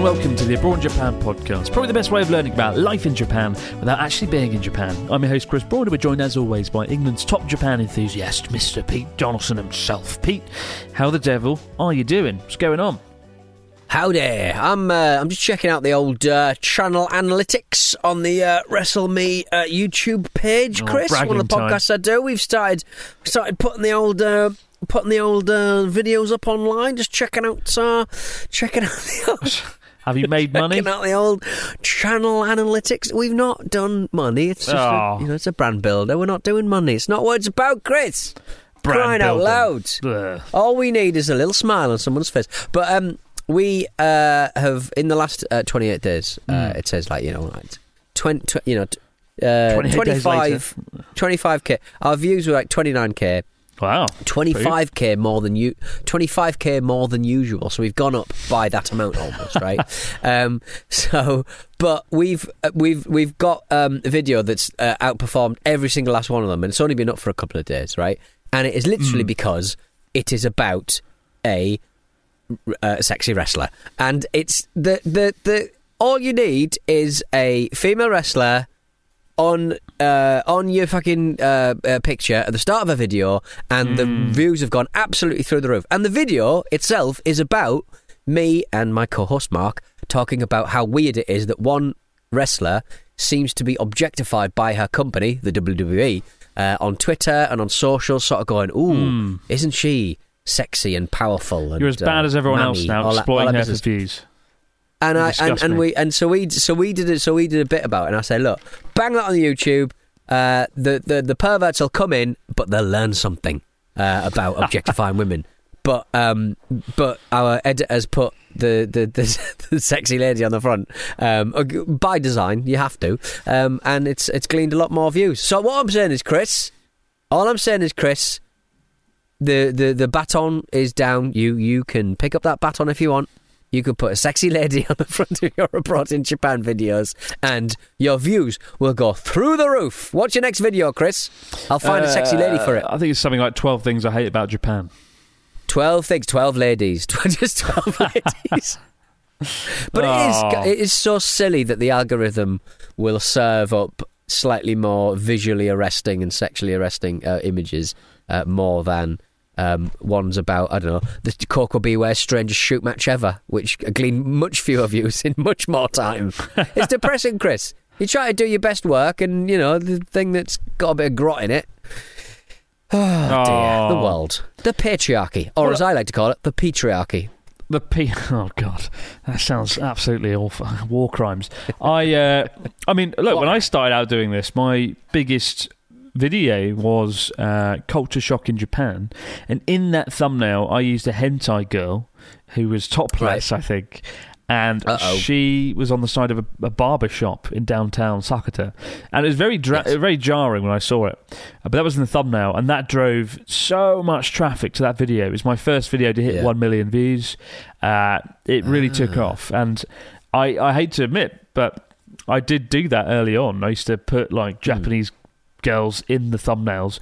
And welcome to the Abroad Japan podcast. Probably the best way of learning about life in Japan without actually being in Japan. I'm your host Chris Broad and we're joined as always by England's top Japan enthusiast, Mr. Pete Donaldson himself. Pete, how the devil are you doing? What's going on? Howdy! I'm uh, I'm just checking out the old uh, channel analytics on the uh, Wrestle Me uh, YouTube page, Oh, Chris. One of the bragging time. podcasts I do. We've started started putting the old uh, putting the old uh, videos up online. Just checking out uh, checking out the old. Have you made money? Checking out the old channel analytics. We've not done money. It's just Oh. a, you know, it's a brand builder. We're not doing money. It's not what it's about, Chris. Brand Crying out building. loud. Ugh. All we need is a little smile on someone's face. But um, we uh, have in the last uh, 28 days. Uh, it says like you know, like 20, tw- you know, uh, 25, 25k. Our views were like 29k. Wow. 25k more than you 25k more than usual so we've gone up by that amount almost right? Um so but we've uh, we've we've got um a video that's uh, outperformed every single last one of them and it's only been up for a couple of days right? And it is literally because it is about a uh, sexy wrestler. And it's the the the all you need is a female wrestler on uh, on your fucking uh, uh, picture at the start of a video, and the views have gone absolutely through the roof. And the video itself is about me and my co-host Mark talking about how weird it is that one wrestler seems to be objectified by her company, the WWE, uh, on Twitter and on social, sort of going, "Ooh, isn't she?" Sexy and powerful. And, You're as bad uh, as everyone else now, exploiting her for views. And I and, and we and so we so we did it so we did a bit about it. And I say look bang that on the YouTube. Uh, the, the the perverts will come in but they'll learn something uh, about objectifying women. But um but our editors put the the, the, the sexy lady on the front um uh, by design you have to um and it's it's gleaned a lot more views. So what I'm saying is Chris all I'm saying is Chris the, the, the baton is down. You you can pick up that baton if you want. You can put a sexy lady on the front of your abroad in Japan videos, and your views will go through the roof. What's your next video, Chris? I'll find a sexy lady for it. Uh, I think it's something like 12 things I hate about Japan. Twelve things, twelve ladies, just twelve ladies. But it Oh. is it is so silly that the algorithm will serve up slightly more visually arresting and sexually arresting uh, images uh, more than um, ones about I don't know the Coco Beware strangest shoot match ever, which gleaned much fewer views in much more time. it's depressing, Chris. You try to do your best work, and you know the thing that's got a bit of grot in it. Oh, dear, the world, the patriarchy, or Well, as I like to call it, the patriarchy. The P. Oh God, that sounds absolutely awful. War crimes. I. Uh, I mean, look. When I started out doing this, my biggest video was uh, culture shock in Japan, and in that thumbnail, I used a hentai girl who was topless, I think. And Uh-oh. she was on the side of a, a barber shop in downtown Sakata, and it was very dra- Yes. very jarring when I saw it. Uh, But that was in the thumbnail, and that drove so much traffic to that video. It was my first video to hit Yeah. one million views. Uh, it really took off, and I, I hate to admit, but I did do that early on. I used to put like Japanese girls in the thumbnails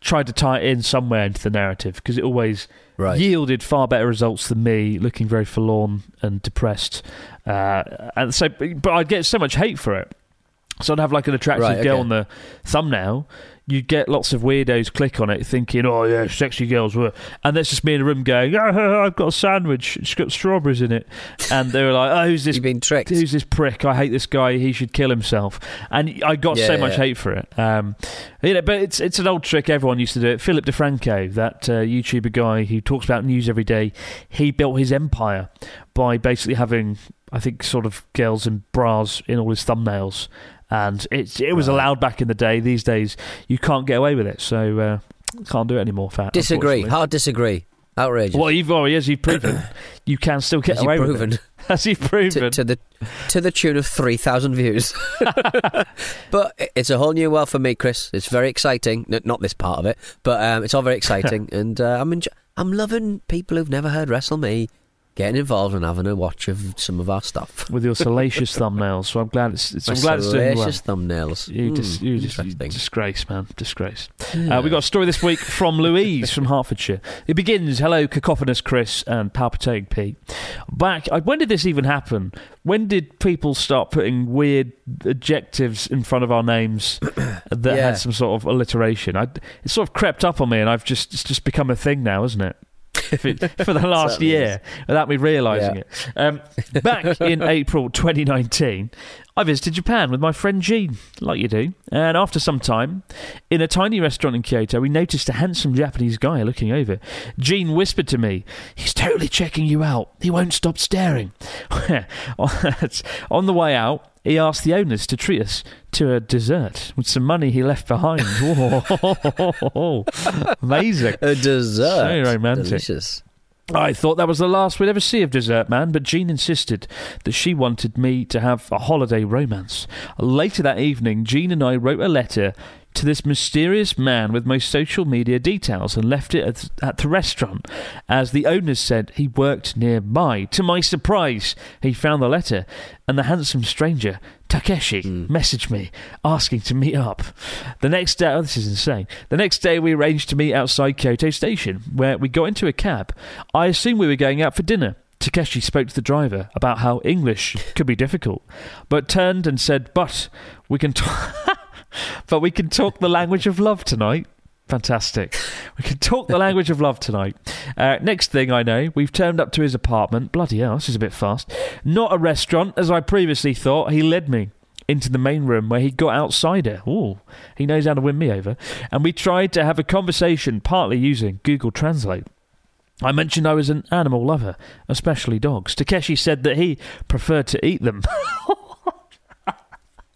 tried to tie it in somewhere into the narrative because it always Right. yielded far better results than me looking very forlorn and depressed. Uh, and so, but I'd get so much hate for it. So I'd have like an attractive Right, girl on the thumbnail. You'd get lots of weirdos click on it, thinking, "Oh yeah, sexy girls were," and that's just me in a room going, oh, "I've got a sandwich. It's got strawberries in it," and they were like, "Oh, who's this You've been tricked. Who's this prick? I hate this guy. He should kill himself. And I got so Yeah, much hate for it. Um, you know, but it's it's an old trick. Everyone used to do it. Philip DeFranco, that uh, YouTuber guy who talks about news every day, he built his empire by basically having, I think, sort of girls in bras in all his thumbnails. And it it was allowed back in the day. These days, you can't get away with it. So uh, can't do it anymore. Fat. Disagree. Hard disagree. Outrageous. Well, you've already, as you've proven, you can still get As you've away proven. with it. As you've proven. to, to the to the tune of three thousand views. but it's a whole new world for me, Chris. It's very exciting. N- not this part of it, but um, it's all very exciting, and uh, I'm enjo- I'm loving people who've never heard Wrestle Me getting involved and having a watch of some of our stuff. with your salacious thumbnails. So I'm glad it's. it's My I'm glad it's doing well. salacious thumbnails. You, Hmm, dis- you dis- interesting. disgrace, man. Disgrace. Uh, we got a story this week from Louise from Hertfordshire. It begins Hello, cacophonous Chris and palpitating Pete. Back, when did this even happen? When did people start putting weird adjectives in front of our names that Yeah. had some sort of alliteration? I, it sort of crept up on me, and I've just it's just become a thing now, isn't it? For the last year, without me realising Yeah. it. Um, back in April 2019, I visited Japan with my friend Jean, like you do. And after some time, in a tiny restaurant in Kyoto, we noticed a handsome Japanese guy looking over. Jean whispered to me, He's totally checking you out. He won't stop staring. On the way out, he asked the owners to treat us to a dessert with some money he left behind. Amazing. A dessert. So romantic. Delicious. I thought that was the last we'd ever see of Dessert Man, but Jean insisted that she wanted me to have a holiday romance. Later that evening, Jean and I wrote a letter to this mysterious man with most social media details and left it at, at the restaurant, as the owners said he worked nearby. To my surprise, he found the letter, and the handsome stranger, Takeshi, hmm. messaged me asking to meet up. The next day, oh, this is insane. The next day, we arranged to meet outside Kyoto Station, where we got into a cab. I assumed we were going out for dinner. Takeshi spoke to the driver about how English could be difficult, but turned and said, "But we can talk, but we can talk the language of love tonight." Fantastic. We can talk the language of love tonight. Uh, next thing I know, we've turned up to his apartment. Bloody hell, this is a bit fast. Not a restaurant, as I previously thought. He led me into the main room where he got outsider. Ooh, he knows how to win me over. And we tried to have a conversation, partly using Google Translate. I mentioned I was an animal lover, especially dogs. Takeshi said that he preferred to eat them.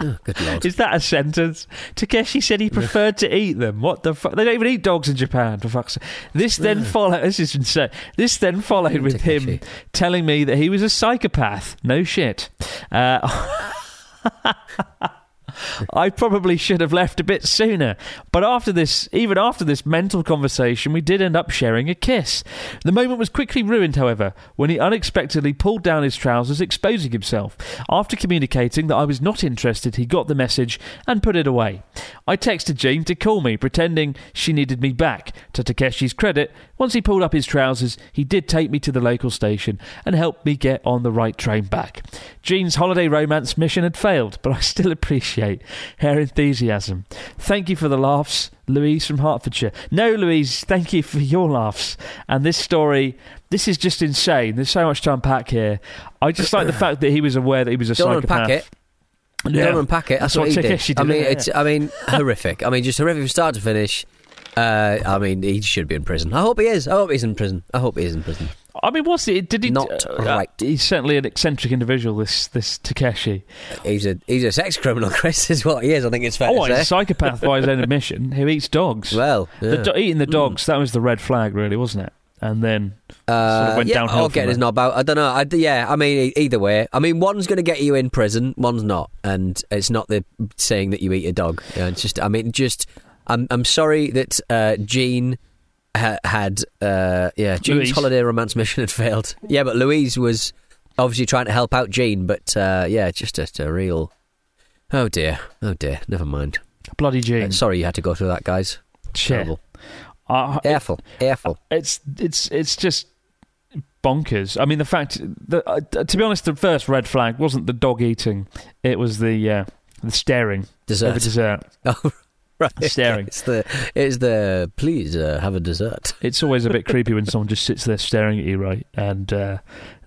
Oh, good lord. Is that a sentence? Takeshi said he preferred to eat them. What the fuck? They don't even eat dogs in Japan, for fuck's sake. This then followed. This is insane. This then followed with him telling me that he was a psychopath. No shit. Uh, I probably should have left a bit sooner. But after this, even after this mental conversation, we did end up sharing a kiss. The moment was quickly ruined, however, when he unexpectedly pulled down his trousers, exposing himself. After communicating that I was not interested, he got the message and put it away. I texted Jean to call me, pretending she needed me back. To Takeshi's credit, once he pulled up his trousers, he did take me to the local station and helped me get on the right train back. Jean's holiday romance mission had failed, but I still appreciate her enthusiasm. Thank you for the laughs, Louise from Hertfordshire. No, Louise, thank you for your laughs. And this story, this is just insane. There's so much to unpack here. I just like the fact that he was aware that he was a Don't psychopath. unpack it. Yeah. Don't unpack it. That's, what, he did. Takeshi I did, mean, yeah. it's. I mean, horrific. I mean, just horrific from start to finish. Uh, I mean, he should be in prison. I hope he is. I hope he's in prison. I hope he is in prison. I mean, what's it? Did he? Not uh, right. He's certainly an eccentric individual. This this Takeshi. He's a he's a sex criminal, Chris. Is what he is. I think it's fair Oh, to he's a psychopath by his own admission. Who eats dogs? Well, The do- eating the dogs. That was the red flag, really, wasn't it? And then sort of Uh, went yeah, downhill from it's there. not about. I don't know. I, yeah, I mean, either way. I mean, one's going to get you in prison, one's not, and it's not the saying that you eat a dog. Yeah, it's just. I mean, just. I'm I'm sorry that uh, Jean ha- had. Uh, yeah, Jean's Louise. holiday romance mission had failed. Yeah, but Louise was obviously trying to help out Jean, but uh, yeah, just a, a real. Oh dear, oh dear. Never mind. bloody Uh, Gene. sorry you had to go through that, guys. Shit. Terrible. Uh, Careful, careful. it's it's it's just bonkers. I mean, the fact that uh, to be honest, the first red flag wasn't the dog eating; it was the uh, the staring Dessert. dessert. Oh, right. Staring. It's the it's the please uh, have a dessert. It's always a bit creepy when someone just sits there staring at you, right? And uh,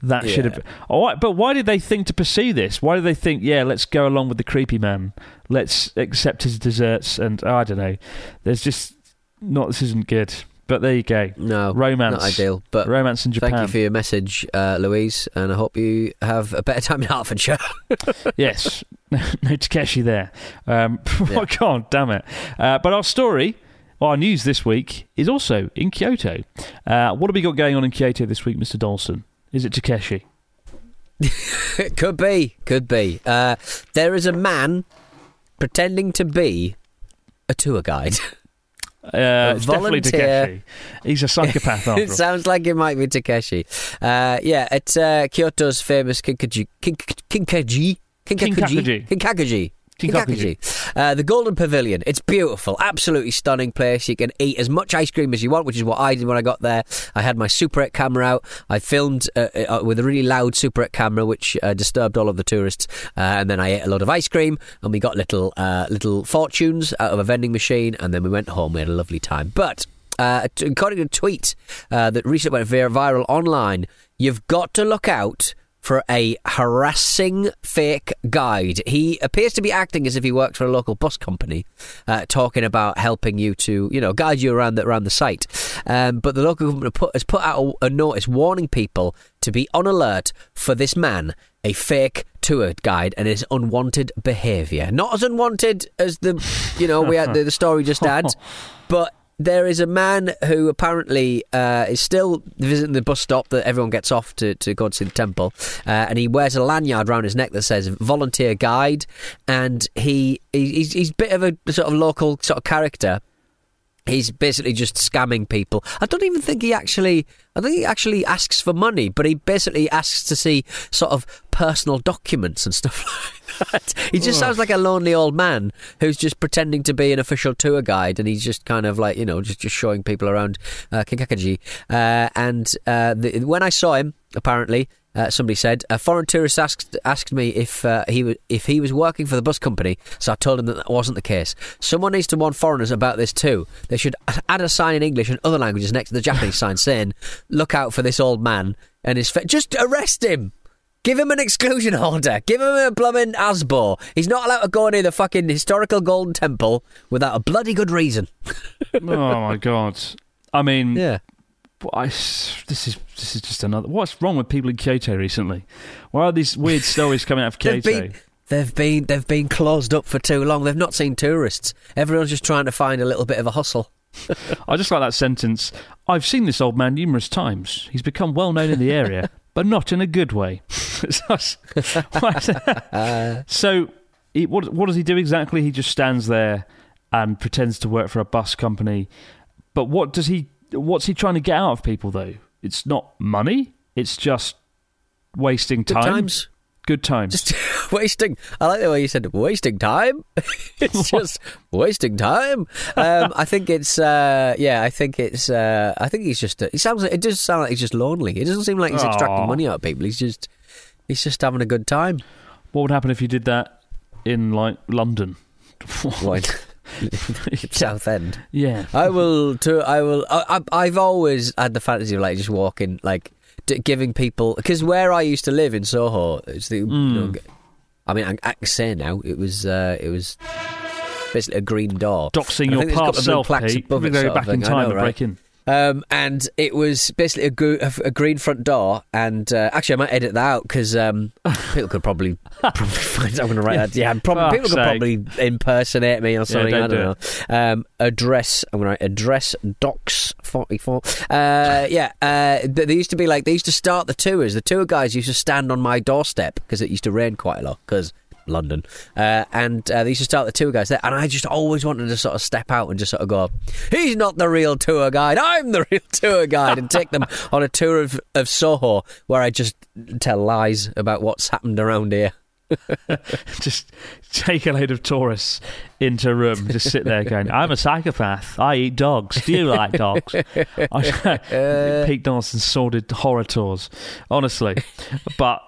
that should have. All right, but why did they think to pursue this? Why did they think, yeah, let's go along with the creepy man, let's accept his desserts, and oh, I don't know. There's just not. This isn't good. But there you go. No, Romance. not ideal. But Romance in Japan. thank you for your message, uh, Louise, and I hope you have a better time in Hertfordshire. yes, no Takeshi there. Um, oh God, damn it! Uh, but our story, our news this week is also in Kyoto. Uh, what have we got going on in Kyoto this week, Mister Dawson? Is it Takeshi? It could be, could be. Uh, there is a man pretending to be a tour guide. Uh, it's definitely volunteer- Takeshi. He's a psychopath it sounds like it might be Takeshi. Uh, yeah, at uh, Kyoto's famous Kinkaji, Kink- Kinkaji, Kinkakuji. Kinkakuji. Kinkakuji. Kinkakuji. Uh, the Golden Pavilion. It's beautiful, absolutely stunning place. You can eat as much ice cream as you want, which is what I did when I got there. I had my Super 8 camera out. I filmed uh, uh, with a really loud Super 8 camera, which uh, disturbed all of the tourists. Uh, and then I ate a lot of ice cream, and we got little uh, little fortunes out of a vending machine, and then we went home. We had a lovely time. But uh, according to a tweet uh, that recently went vir- viral online, you've got to look out for a harassing fake guide. He appears to be acting as if he worked for a local bus company, uh, talking about helping you to, you know, guide you around the, around the site. Um, but the local government put, has put out a, a notice warning people to be on alert for this man, a fake tour guide, and his unwanted behaviour. Not as unwanted as the, you know, we had the, the story just had, but there is a man who apparently uh, is still visiting the bus stop that everyone gets off to, to go and see the temple, uh, and he wears a lanyard around his neck that says "volunteer guide," and he he's, he's a bit of a sort of local sort of character. He's basically just scamming people. I don't even think he actually. I think he actually asks for money, but he basically asks to see sort of personal documents and stuff like that. He just sounds like a lonely old man who's just pretending to be an official tour guide, and he's just kind of like you know just just showing people around uh, Kinkakaji. Uh, and uh, the, when I saw him, apparently. Uh, somebody said a foreign tourist asked asked me if uh, he was if he was working for the bus company, so I told him that that wasn't the case. Someone needs to warn foreigners about this too. They should add a sign in English and other languages next to the Japanese sign saying, "Look out for this old man and his fa-. just arrest him." Give him an exclusion order. Give him a blooming ASBO. He's not allowed to go near the fucking historical Golden Temple without a bloody good reason. oh my god! I mean, Yeah. I, this is this is just another. What's wrong with people in Kyoto recently? Why are these weird stories coming out of Kyoto? They've been, they've been they've been closed up for too long. They've not seen tourists. Everyone's just trying to find a little bit of a hustle. I just like that sentence. I've seen this old man numerous times. He's become well known in the area, but not in a good way. so, he, what what does he do exactly? He just stands there and pretends to work for a bus company. But what does he? What's he trying to get out of people though? It's not money. It's just wasting time. times. Good times. Just wasting. I like the way you said wasting time. it's just wasting time. Um, I think it's. Uh, yeah, I think it's. Uh, I think he's just. he sounds. Like, it does sound like he's just lonely. It doesn't seem like he's extracting money out of people. He's just. He's just having a good time. what would happen if you did that in like London? What? South End. yeah. I will. To I will. I, I, I've always had the fantasy of like just walking, like d- giving people. Because where I used to live in Soho, it's the. You know, Mm. g- I mean, I, I can say now it was. Uh, it was basically a green door. Doxing your past of self, Pete. go back in time know, right? break in. Um, and it was basically a, gr- a, green front door. And uh, actually, I might edit that out because um, people could probably, probably find. I'm going to write that. Yeah, probably, people Fuck's could probably impersonate me or something. don't I don't do know. Um, address. I'm going to write address docs 44. Uh, yeah, uh, they used to be like they used to start the tours. The tour guys used to stand on my doorstep because it used to rain quite a lot because. London, uh, and uh, they used to start the tour guys there, and I just always wanted to sort of step out and just sort of go, "He's not the real tour guide. I'm the real tour guide," and take them on a tour of, of Soho where I just tell lies about what's happened around here. just take a load of tourists into a room, just sit there going, "I'm a psychopath. I eat dogs. Do you like dogs?" I, Pete Donaldson's sordid horror tours, honestly. But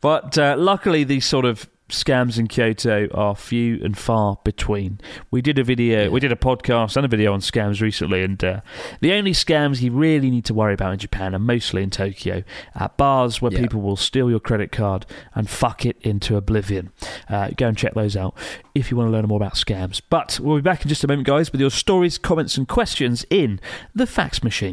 but uh, luckily, these sort of scams in Kyoto are few and far between. We did a video, we did a podcast and a video on scams recently, and uh, the only scams you really need to worry about in Japan are mostly in Tokyo, at bars where Yeah. people will steal your credit card and fuck it into oblivion. Uh, go and check those out if you want to learn more about scams. But we'll be back in just a moment, guys, with your stories, comments, and questions in the fax machine.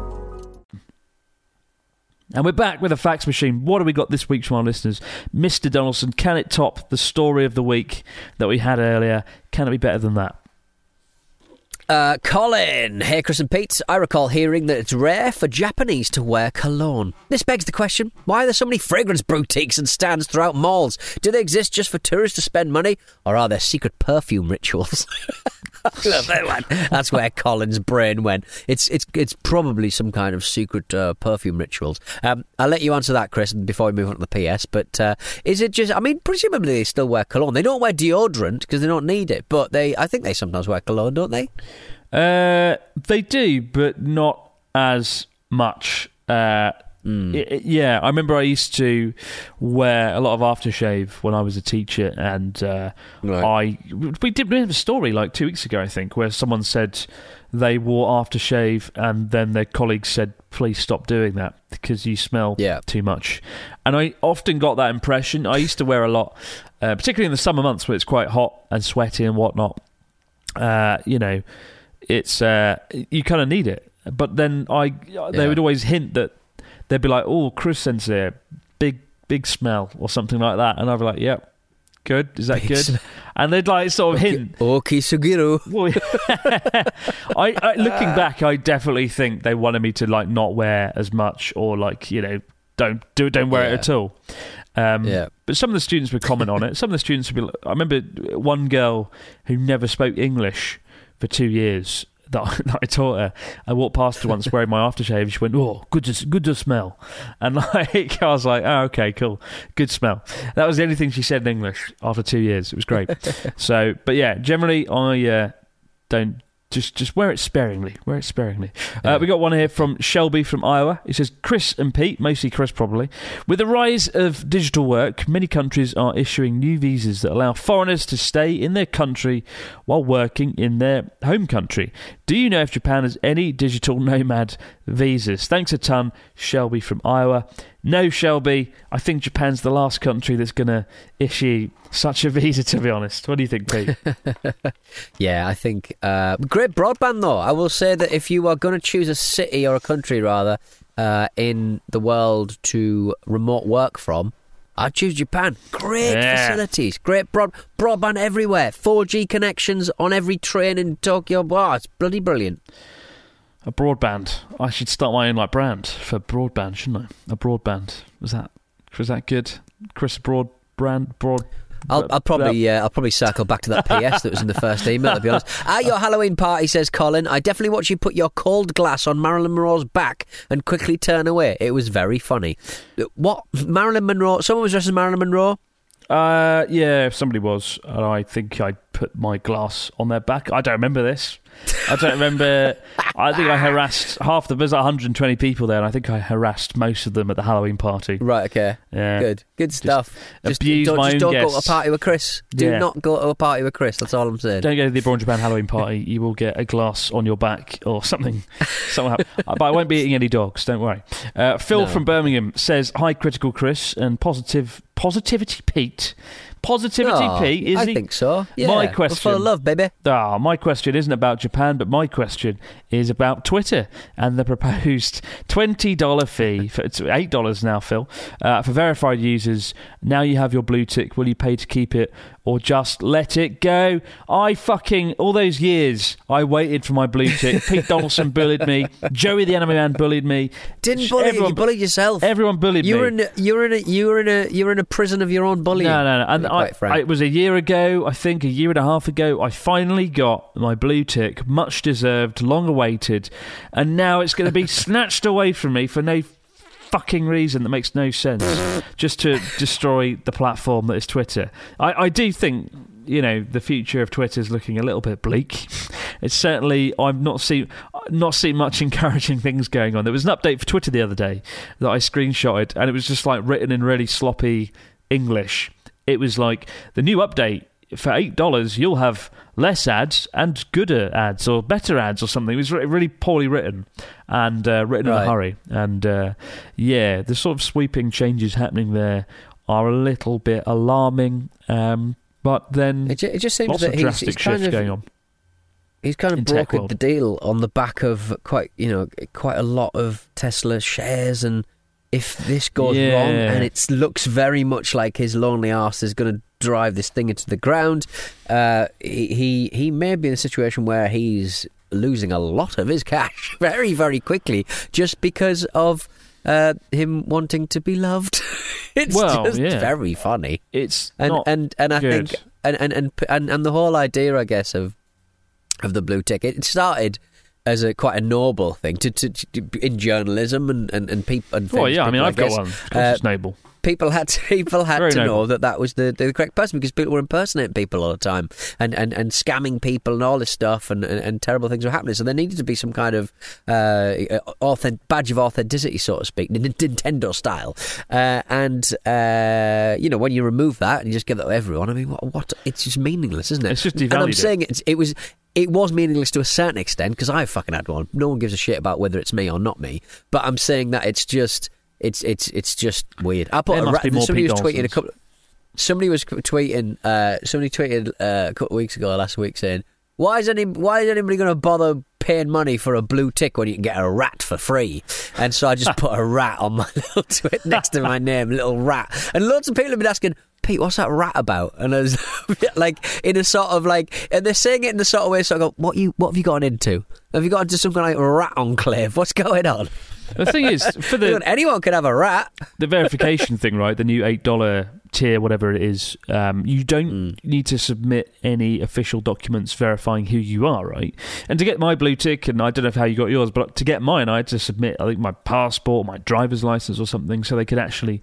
And we're back with a fax machine. What have we got this week from our listeners? Mr. Donaldson, can it top the story of the week that we had earlier? Can it be better than that? Uh, Colin, hey Chris and Pete. I recall hearing that it's rare for Japanese to wear cologne. This begs the question: Why are there so many fragrance boutiques and stands throughout malls? Do they exist just for tourists to spend money, or are there secret perfume rituals? Love that one. That's where Colin's brain went. It's it's it's probably some kind of secret uh, perfume rituals. Um, I'll let you answer that, Chris, before we move on to the PS. But uh, is it just? I mean, presumably they still wear cologne. They don't wear deodorant because they don't need it, but they. I think they sometimes wear cologne, don't they? Uh, they do, but not as much. I- yeah, I remember I used to wear a lot of aftershave when I was a teacher, and uh, I we did we have a story like two weeks ago, I think, where someone said they wore aftershave, and then their colleagues said, "Please stop doing that because you smell Yeah. too much." And I often got that impression. I used to wear a lot, uh, particularly in the summer months where it's quite hot and sweaty and whatnot. Uh, you know, it's uh, you kind of need it. But then I, they Yeah. would always hint that they'd be like, "Oh, Chris Sensei, big big smell" or something like that, and I'd be like, "Yep, good. Is that Big good?" smell. And they'd like sort of hint. Oki Sugiru. Well, I, I looking back, I definitely think they wanted me to like not wear as much or like you know don't do it, don't wear it at all. Um, Yeah. But some of the students would comment on it. Some of the students would be. Like, I remember one girl who never spoke English for two years. That, that I taught her. I walked past her once wearing my aftershave. She went, "Oh, good to good to smell," and like I was like, "Oh, okay, cool, good smell." That was the only thing she said in English after two years. It was great. so, but yeah, generally I uh, don't just just wear it sparingly. Wear it sparingly. Uh, we got one here from Shelby from Iowa. He says, "Chris and Pete, mostly Chris probably. With the rise of digital work, many countries are issuing new visas that allow foreigners to stay in their country while working in their home country. Do you know if Japan has any digital nomad visas? Thanks a ton, Shelby from Iowa." No, Shelby. I think Japan's the last country that's going to issue such a visa. To be honest, what do you think, Pete? Yeah, I think uh, great broadband though. I will say that if you are going to choose a city or a country rather uh, in the world to remote work from, I'd choose Japan. Great Yeah. facilities, great broad broadband everywhere, 4G connections on every train in Tokyo. Wow, it's bloody brilliant. A broadband. I should start my own like brand for broadband, shouldn't I? A broadband. Was that was that good? Chris Broad brand broad. I'll, I'll probably uh, I'll probably circle back to that PS that was in the first email. To be honest, at your Halloween party, says Colin, I definitely watched you put your cold glass on Marilyn Monroe's back and quickly turn away. It was very funny. What Marilyn Monroe? Someone was dressed as Marilyn Monroe. Uh, yeah, somebody was, and I think I put my glass on their back. I don't remember this. I don't remember. I think I harassed half the. There's like 120 people there, and I think I harassed most of them at the Halloween party. Right. Okay. Yeah. Good. Good stuff. Just, abuse don't, my just own don't go to a party with Chris. Do Yeah. not go to a party with Chris. That's all I'm saying. Don't go to the Abroad Japan Halloween party. You will get a glass on your back or something. something but I won't be eating any dogs. Don't worry. Uh, Phil from Birmingham says, "Hi, critical Chris and positive positivity Pete. Positivity Oh, Pete is I he- think so. Yeah. My We're question. full of love, baby. Ah, my question isn't about Japan, but my question is about Twitter and the proposed twenty dollar fee for it's eight dollars now, Phil, uh, for verified users. Now you have your blue tick. Will you pay to keep it or just let it go? I fucking all those years I waited for my blue tick. Pete Donaldson bullied me. Joey the Anime Man bullied me. Didn't bully you. Everyone- You bullied yourself. Everyone bullied you me. in. A, you were in. A, you were in a. You were in a prison of your own bullying. No, no, no. And I, quite. I, it was a year ago, I think, a year and a half ago. I finally got my blue tick, much deserved, long awaited, and now it's going to be snatched away from me for no fucking reason that makes no sense, just to destroy the platform that is Twitter. I, I do think. You know the future of Twitter is looking a little bit bleak. It's certainly I've not seen not seen much encouraging things going on. There was an update for Twitter the other day that I screenshotted, and it was just like written in really sloppy English. It was like the new update for eight dollars, you'll have less ads and gooder ads or better ads or something. It was re- really poorly written and uh, written in a hurry. And uh, yeah, the sort of sweeping changes happening there are a little bit alarming. Um, but then It, ju- it just seems that of he's, drastic he's kind of going on. he's kind of brokered the deal on the back of quite you know quite a lot of Tesla shares and if this goes Yeah. wrong and it looks very much like his lonely ass is going to drive this thing into the ground uh, he, he he may be in a situation where he's losing a lot of his cash very very quickly just because of uh, him wanting to be loved it's Well, just yeah. very funny It's and and and I good. think and, and and and and the whole idea, I guess, of of the blue ticket. it started as a quite a noble thing to, to, to in journalism and and and people. And Well, things, yeah, I mean, I've got one. Of course uh, it's noble. People had to, people had Very to know that that was the, the correct person because people were impersonating people all the time and, and, and scamming people and all this stuff and, and, and terrible things were happening. So there needed to be some kind of uh, authentic, badge of authenticity, so to speak, Nintendo style. Uh, and uh, you know, when you remove that and you just give that to everyone, I mean, what? what it's just meaningless, isn't it? It's just and I'm saying it, it was. It was meaningless to a certain extent because I fucking had one. No one gives a shit about whether it's me or not me. But I'm saying that it's just, it's it's it's just weird. I put There a must ra- be more somebody was tweeting a couple. Somebody was tweeting. Uh, somebody tweeted uh, a couple of weeks ago, last week, saying, "Why is any Why is anybody going to bother paying money for a blue tick when you can get a rat for free?" And so I just put a rat on my little tweet next to my name, little rat, and loads of people have been asking. Pete, what's that rat about? And I was like, in a sort of like, and they're saying it in the sort of way. So I go, what you, what have you gotten into? Have you got into some kind of like rat enclave? What's going on? The thing is, for the anyone could have a rat. the verification thing, right? The new eight dollar tier, whatever it is, um, you don't Mm. need to submit any official documents verifying who you are, right? And to get my blue tick, and I don't know how you got yours, but to get mine, I had to submit, I think, my passport, my driver's license, or something, so they could actually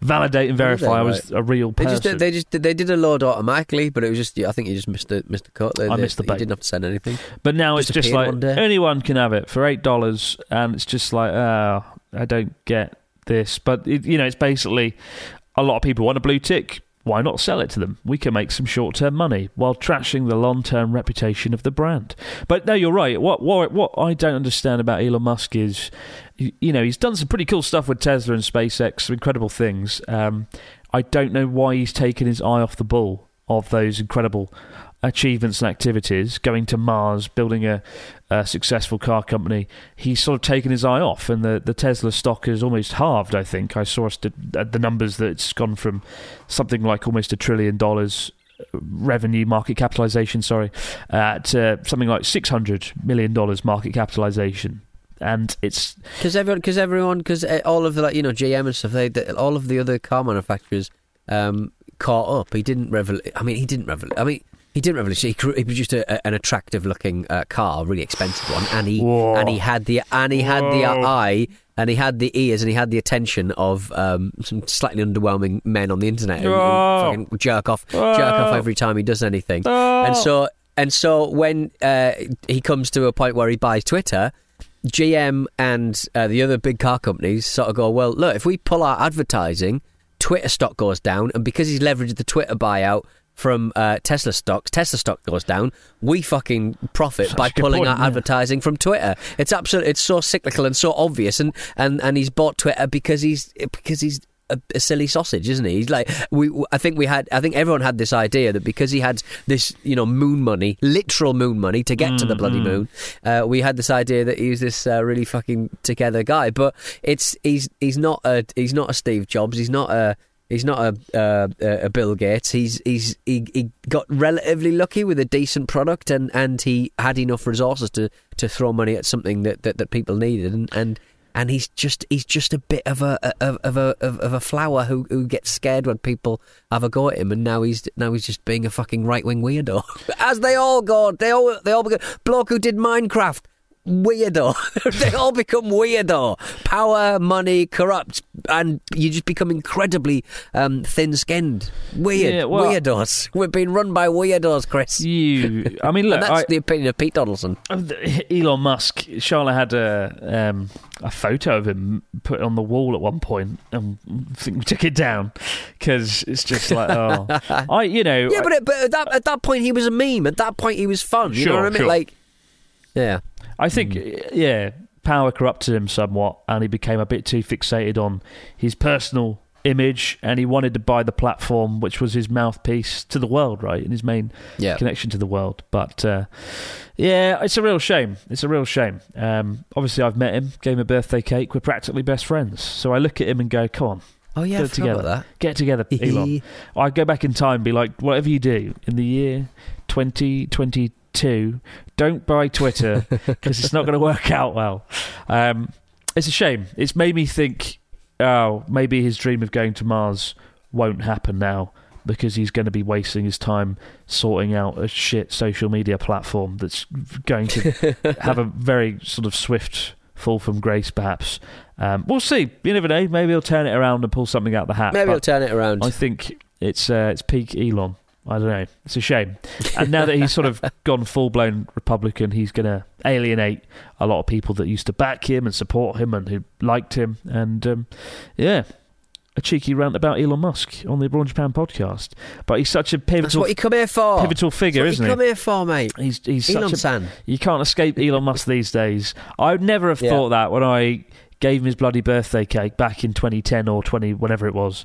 validate and Did they, verify I was right? a real They person. just they just they did a load automatically, but it was just I think you just missed the missed the cut. They, I they- missed the You didn't have to send anything. But now Just it's just like anyone can have it for eight dollars, and it's just like, oh, I don't get this. But it, you know, it's basically a lot of people want a blue tick. Why not sell it to them? We can make some short-term money while trashing the long-term reputation of the brand. But no, you're right. What what what I don't understand about Elon Musk is, you know, he's done some pretty cool stuff with Tesla and SpaceX, some incredible things. Um, I don't know why he's taken his eye off the ball of those incredible achievements and activities, going to Mars, building a, a successful car company, he's sort of taken his eye off, and the, the Tesla stock has almost halved. I think I saw st- the numbers that it's gone from something like almost a trillion dollars uh, revenue market capitalization, sorry, uh, something like six hundred million dollars market capitalization. And it's Because everyone, because everyone, because all of the like you know GM and stuff, they, they all of the other car manufacturers um, caught up. He didn't revol. I mean, he didn't revol. I mean. He didn't revolution. He, cr- he produced a, a- an attractive-looking uh, car, a really expensive one, and he Whoa. and he had the and he had the eye and he had the ears and he had the attention of um, some slightly underwhelming men on the internet who, who fucking jerk off, jerk off every time he does anything. Oh. And so and so when uh, he comes to a point where he buys Twitter, GM and uh, the other big car companies sort of go, well, look, if we pull our advertising, Twitter stock goes down, and because he's leveraged the Twitter buyout from uh, Tesla stocks, Tesla stock goes down. We fucking profit Such by pulling point, our yeah. advertising from Twitter. It's absolutely, it's so cyclical and so obvious, and and and he's bought Twitter because he's because he's a, a silly sausage, isn't he? He's like we. I think we had. I think everyone had this idea that because he had this, you know, moon money, literal moon money to get to the bloody moon. Uh, we had this idea that he was this uh, really fucking together guy, but it's he's he's not a he's not a Steve Jobs. He's not a He's not a, uh, a Bill Gates. He's he's he, he got relatively lucky with a decent product, and, and he had enough resources to, to throw money at something that, that, that people needed, and, and and he's just he's just a bit of a of, of a of, a flower who, who gets scared when people have a go at him, and now he's now he's just being a fucking right wing weirdo, as they all go. They all they all become bloke who did Minecraft. Weirdo. they all become weirdo. Power, money, corrupt, and you just become incredibly um, thin-skinned. Weird. Yeah, well- weirdos. We're being run by weirdos, Chris. you. I mean, look, that's I, the opinion of Pete Donaldson. Elon Musk, Charlotte had a um, a photo of him put on the wall at one point, and I think we took it down because it's just like, oh, I, you know, Yeah, but, it, but at, that, at that point he was a meme. At that point he was fun. You know Sure, what I mean? sure. Like, yeah. I think, yeah, power corrupted him somewhat, and he became a bit too fixated on his personal image, and he wanted to buy the platform, which was his mouthpiece to the world, right, and his main Yeah. connection to the world. But uh, yeah, it's a real shame. It's a real shame. Um, obviously, I've met him, gave him a birthday cake. We're practically best friends. So I look at him and go, "Come on." Oh yeah, Get together. about that. Get together, Elon. I go back in time and be like, whatever you do in the year 2022, don't buy Twitter because it's not going to work out well. Um, it's a shame. It's made me think, oh, maybe his dream of going to Mars won't happen now because he's going to be wasting his time sorting out a shit social media platform that's going to have a very sort of swift fall from grace, perhaps. Um, we'll see. You never know. Maybe he'll turn it around and pull something out of the hat. Maybe he'll turn it around. I think it's uh, it's peak Elon. I don't know. It's a shame. And now that he's sort of gone full blown Republican, he's going to alienate a lot of people that used to back him and support him and who liked him. And um, yeah, a cheeky rant about Elon Musk on the Abroad Japan podcast. But he's such a pivotal. That's what you come here for. pivotal figure, isn't he? come here for, mate. He's he's Elon such a, San. you can't escape Elon Musk these days. I would never have Yeah. thought that when I gave him his bloody birthday cake back in 2010 or 20 whenever it was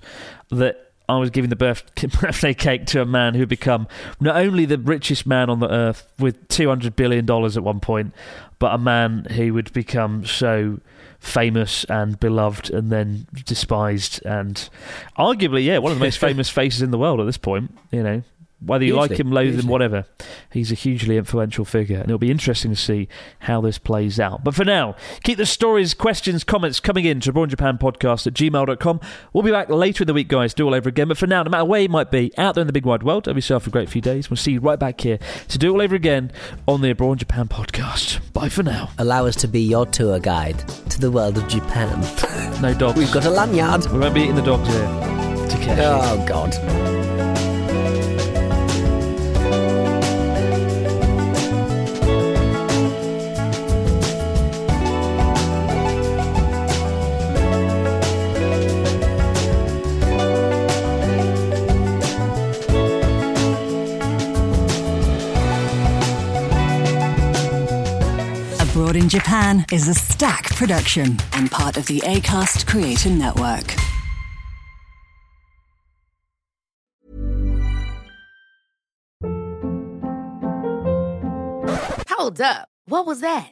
that I was giving the birth- birthday cake to a man who had become not only the richest man on the earth with 200 billion dollars at one point but a man who would become so famous and beloved and then despised and arguably yeah one of the most famous faces in the world at this point you know whether you like him, loathe him, whatever. He's a hugely influential figure, and it'll be interesting to see how this plays out. But for now, keep the stories, questions, comments coming in to Abroad in Japan podcast at gmail.com. We'll be back later in the week, guys, do all over again. But for now, no matter where you might be, out there in the big wide world, have yourself a great few days. We'll see you right back here to do all over again on the Abroad in Japan podcast. Bye for now. Allow us to be your tour guide to the world of Japan. No dogs. We've got a lanyard. We won't be eating the dogs here. Takeshi. Oh, God. Japan is a stack production and part of the ACAST Creator Network. Hold up. What was that?